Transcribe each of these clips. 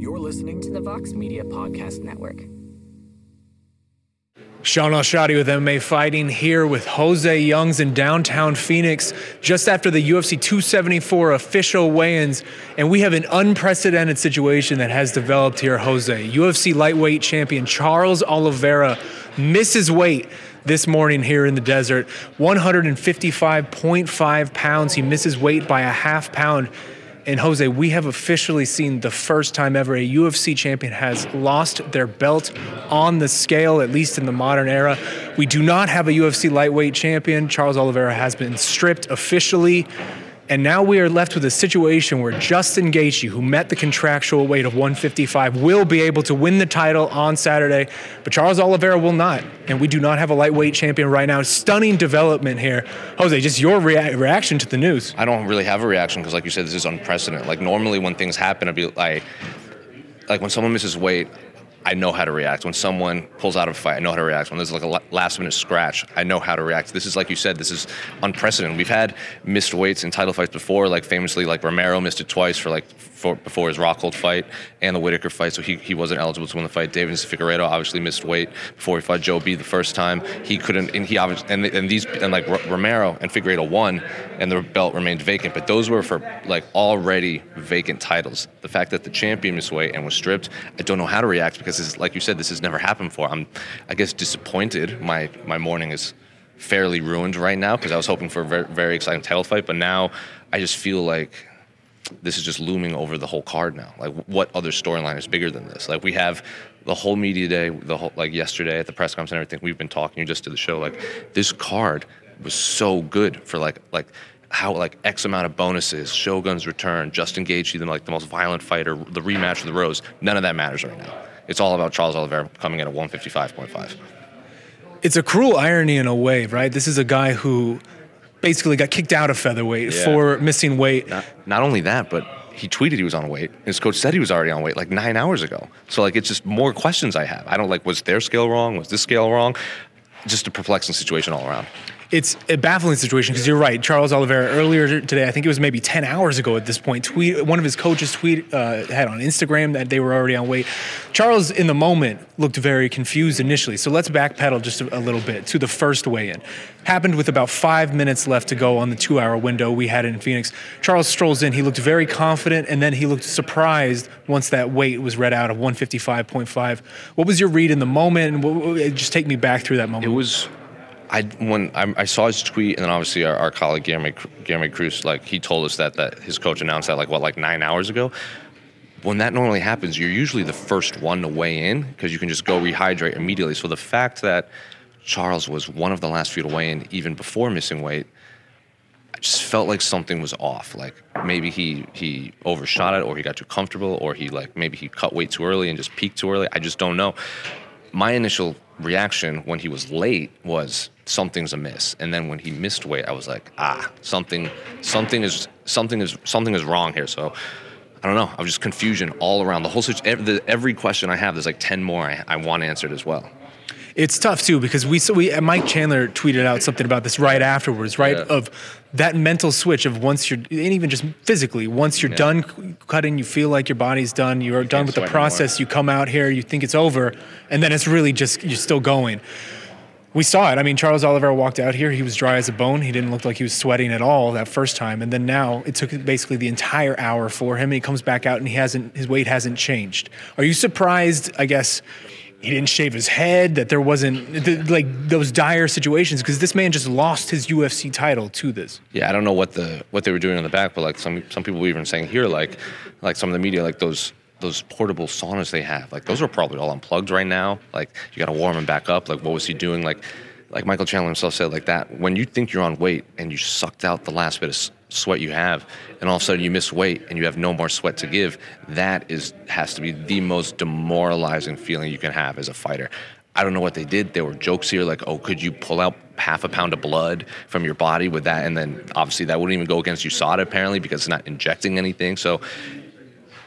You're listening to the Vox Media Podcast Network. Shaun Al-Shatti with MMA Fighting here with Jose Youngs in downtown Phoenix just after the UFC 274 official weigh-ins and we have an unprecedented situation that has developed here Jose. UFC lightweight champion Charles Oliveira misses weight this morning here in the desert 155.5 pounds he misses weight by a half pound and Jose, we have officially seen the first time ever a UFC champion has lost their belt on the scale, at least in the modern era. We do not have a UFC lightweight champion. Charles Oliveira has been stripped officially. And now we are left with a situation where Justin Gaethje, who met the contractual weight of 155, will be able to win the title on Saturday, but Charles Oliveira will not. And we do not have a lightweight champion right now. Stunning development here. Jose, just your rea- reaction to the news. I don't really have a reaction because, like you said, this is unprecedented. Like normally when things happen, I'd be like, like when someone misses weight, I know how to react. When someone pulls out of a fight, I know how to react. When there's like a last minute scratch, I know how to react. This is like you said, this is unprecedented. We've had missed weights in title fights before, like famously, like Romero missed it twice for like for, before his Rockhold fight and the Whitaker fight, so he, he wasn't eligible to win the fight. Deiveson Figueiredo obviously missed weight before he fought Joe B the first time. He couldn't, and he obviously and, and these and like Romero and Figueiredo won, and the belt remained vacant. But those were for like already vacant titles. The fact that the champion missed weight and was stripped, I don't know how to react because, like you said, this has never happened before. I'm, I guess, disappointed. My my morning is fairly ruined right now because I was hoping for a very, very exciting title fight, but now I just feel like this is just looming over the whole card now. Like, what other storyline is bigger than this? Like, we have the whole media day, the whole like yesterday at the press conference and everything. We've been talking You just did the show. Like, this card was so good for like like how like X amount of bonuses, Shogun's return, Justin Gaethje, the like the most violent fighter, the rematch of the Rose. None of that matters right now. It's all about Charles Oliveira coming in at 155.5. It's a cruel irony in a way, right? This is a guy who basically got kicked out of featherweight yeah. for missing weight. Not, not only that, but he tweeted he was on weight. His coach said he was already on weight like nine hours ago. So like it's just more questions I have. I don't like was their scale wrong? Was this scale wrong? Just a perplexing situation all around it's a baffling situation because you're right. Charles Oliveira earlier today, I think it was maybe 10 hours ago at this point, tweet one of his coaches tweet uh, had on Instagram that they were already on weight. Charles, in the moment, looked very confused initially. So let's backpedal just a, a little bit to the first weigh-in. Happened with about five minutes left to go on the two-hour window we had in Phoenix. Charles strolls in. He looked very confident, and then he looked surprised once that weight was read out of 155.5. What was your read in the moment? Just take me back through that moment. It was I when I, I, saw his tweet, and then obviously our, our colleague Guilherme, Guilherme Cruz, like he told us that that his coach announced that like what like nine hours ago. When that normally happens, you're usually the first one to weigh in because you can just go rehydrate immediately. So the fact that Charles was one of the last few to weigh in, even before missing weight, I just felt like something was off. Like maybe he he overshot it, or he got too comfortable, or he like maybe he cut weight too early and just peaked too early. I just don't know. My initial reaction when he was late was something's amiss. And then when he missed weight, I was like, ah, something, something is, something is, something is wrong here. So I don't know. I was just confusion all around the whole situation. Every question I have, there's like ten more I, I want answered as well. It's tough too because we so we uh, Mike Chandler tweeted out something about this right afterwards, right? Yeah. Of that mental switch of once you're and even just physically, once you're yeah. done cutting, you feel like your body's done, you're you done with the process, anymore. you come out here, you think it's over, and then it's really just you're still going We saw it. I mean, Charles Oliveira walked out here. He was dry as a bone. He didn't look like he was sweating at all that first time. And then now it took basically the entire hour for him. And he comes back out and he hasn't his weight hasn't changed. Are you surprised? I guess he didn't shave his head. That there wasn't like those dire situations because this man just lost his UFC title to this. Yeah, I don't know what the what they were doing in the back, but like some some people were even saying here, like like some of the media, like those those portable saunas they have. Like those are probably all unplugged right now. Like you got to warm them back up. Like what was he doing? Like like Michael Chandler himself said, like that when you think you're on weight and you sucked out the last bit of sweat you have, and all of a sudden you miss weight and you have no more sweat to give. That is has to be the most demoralizing feeling you can have as a fighter. I don't know what they did. There were jokes here like, oh, could you pull out half a pound of blood from your body with that? And then obviously that wouldn't even go against USADA apparently because it's not injecting anything. So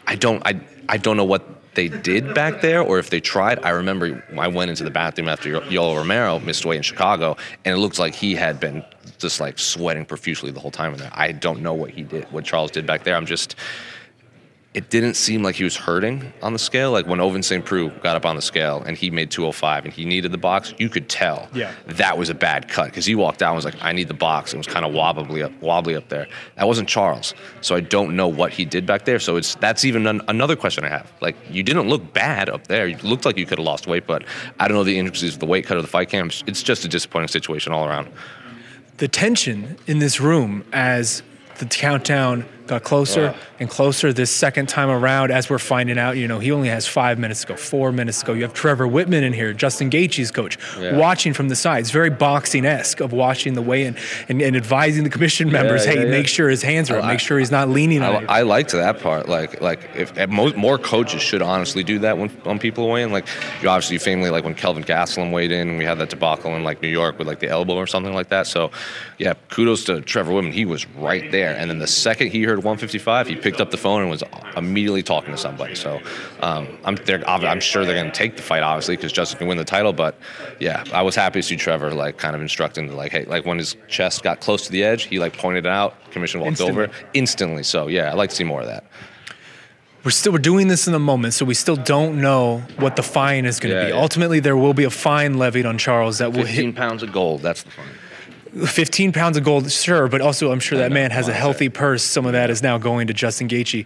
I don't I I don't know what they did back there or if they tried. I remember I went into the bathroom after Yoel Romero missed weight in Chicago, and it looked like he had been just like sweating profusely the whole time in there. I don't know what he did, what Charles did back there. I'm just it didn't seem like he was hurting on the scale. Like when Ovince St. Preux got up on the scale and he made 205 and he needed the box, you could tell yeah. that was a bad cut because he walked out and was like, I need the box. It was kind of wobbly up, wobbly up there. That wasn't Charles. So I don't know what he did back there. So it's that's even an, another question I have. Like you didn't look bad up there. You looked like you could have lost weight, but I don't know the intricacies of the weight cut or the fight camps. It's just a disappointing situation all around. The tension in this room as the countdown got closer and closer this second time around as we're finding out you know he only has five minutes to go four minutes to go. You have trevor Wittman in here justin Gaethje's coach yeah. watching from the side it's very boxing-esque of watching the weigh-in and, and advising the commission members yeah, yeah, hey make sure his hands are up oh, make sure he's not leaning I, on I, I liked that part like like if, if most, more coaches should honestly do that when, when people weigh in like you obviously famously like when kelvin gastelum weighed in we had that debacle in like new york with like the elbow or something like that. So yeah kudos to trevor Wittman. he was right there. And then the second he heard 155 he picked up the phone and was immediately talking to somebody. So um, I'm, there, I'm sure they're going to take the fight, obviously, because Justin can win the title. But yeah, I was happy to see Trevor like kind of instructing like, hey, like when his chest got close to the edge, he like pointed it out. Commission walked instantly. over instantly. So yeah, I'd like to see more of that. We're still we're doing this in the moment, so we still don't know what the fine is going to yeah, be. Yeah. Ultimately, there will be a fine levied on Charles that will hit 15 pounds of gold. That's the fine. 15 pounds of gold, sure, but also I'm sure that man has a healthy purse. Some of that is now going to Justin Gaethje.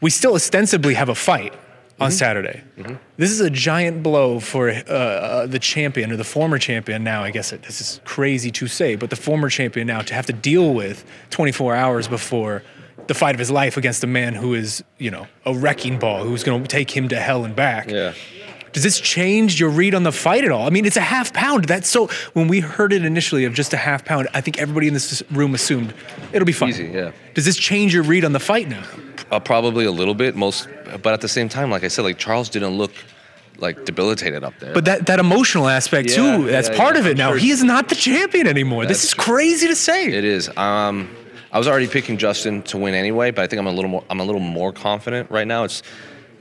We still ostensibly have a fight on mm-hmm. Saturday. Mm-hmm. This is a giant blow for uh, uh, the champion or the former champion now. I guess it, this is crazy to say, but the former champion now to have to deal with 24 hours before the fight of his life against a man who is, you know, a wrecking ball who's going to take him to hell and back. Yeah. Does this change your read on the fight at all? I mean, it's a half pound. That's so. When we heard it initially of just a half pound, I think everybody in this room assumed it'll be fine. Easy, yeah. Does this change your read on the fight now? Uh, probably a little bit. Most, but at the same time, like I said, like Charles didn't look like debilitated up there. But that, that emotional aspect yeah, too, that's yeah, part yeah, of it now. Sure. He is not the champion anymore. That's this is crazy to say. It is. Um, I was already picking Justin to win anyway, but I think I'm a little more I'm a little more confident right now. It's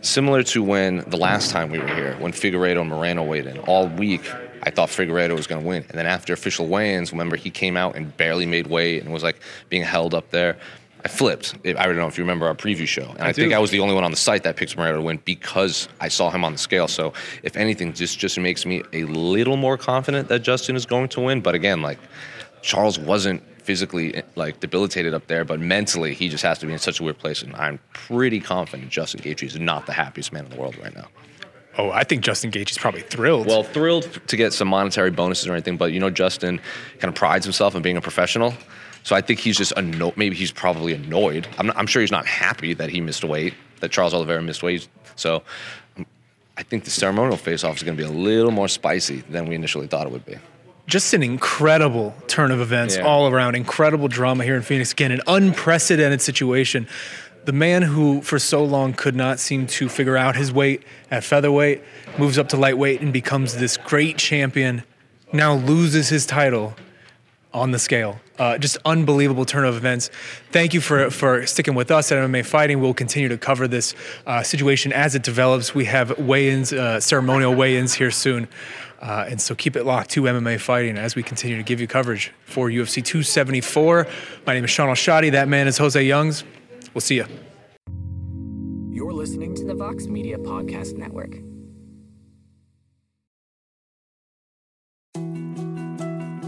Similar to when the last time we were here, when Figueiredo and Moreno weighed in. All week, I thought Figueiredo was going to win. And then after official weigh-ins, remember, he came out and barely made weight and was like being held up there. I flipped. I don't know if you remember our preview show. And I, I think I was the only one on the site that picked Moreno to win because I saw him on the scale. So if anything, this just makes me a little more confident that Justin is going to win. But again, like Charles wasn't physically like debilitated up there, but mentally he just has to be in such a weird place. And I'm pretty confident Justin Gaethje is not the happiest man in the world right now. Oh, I think Justin Gaethje is probably thrilled. Well, thrilled to get some monetary bonuses or anything, but you know, Justin kind of prides himself on being a professional. So I think he's just annoyed. Maybe he's probably annoyed. I'm, not, I'm sure he's not happy that he missed weight, that Charles Oliveira missed weight. So um, I think the ceremonial face-off is going to be a little more spicy than we initially thought it would be just an incredible turn of events yeah. all around. Incredible drama here in Phoenix. Again, an unprecedented situation. The man who for so long could not seem to figure out his weight at featherweight moves up to lightweight and becomes this great champion. Now loses his title on the scale. Uh, just unbelievable turn of events. Thank you for for sticking with us at MMA Fighting. We'll continue to cover this uh, situation as it develops. We have weigh-ins, uh, ceremonial weigh-ins here soon. Uh, and so keep it locked to MMA Fighting as we continue to give you coverage for UFC 274. My name is Shaun Al-Shatti. That man is Jose Youngs. We'll see you. You're listening to the Vox Media Podcast Network.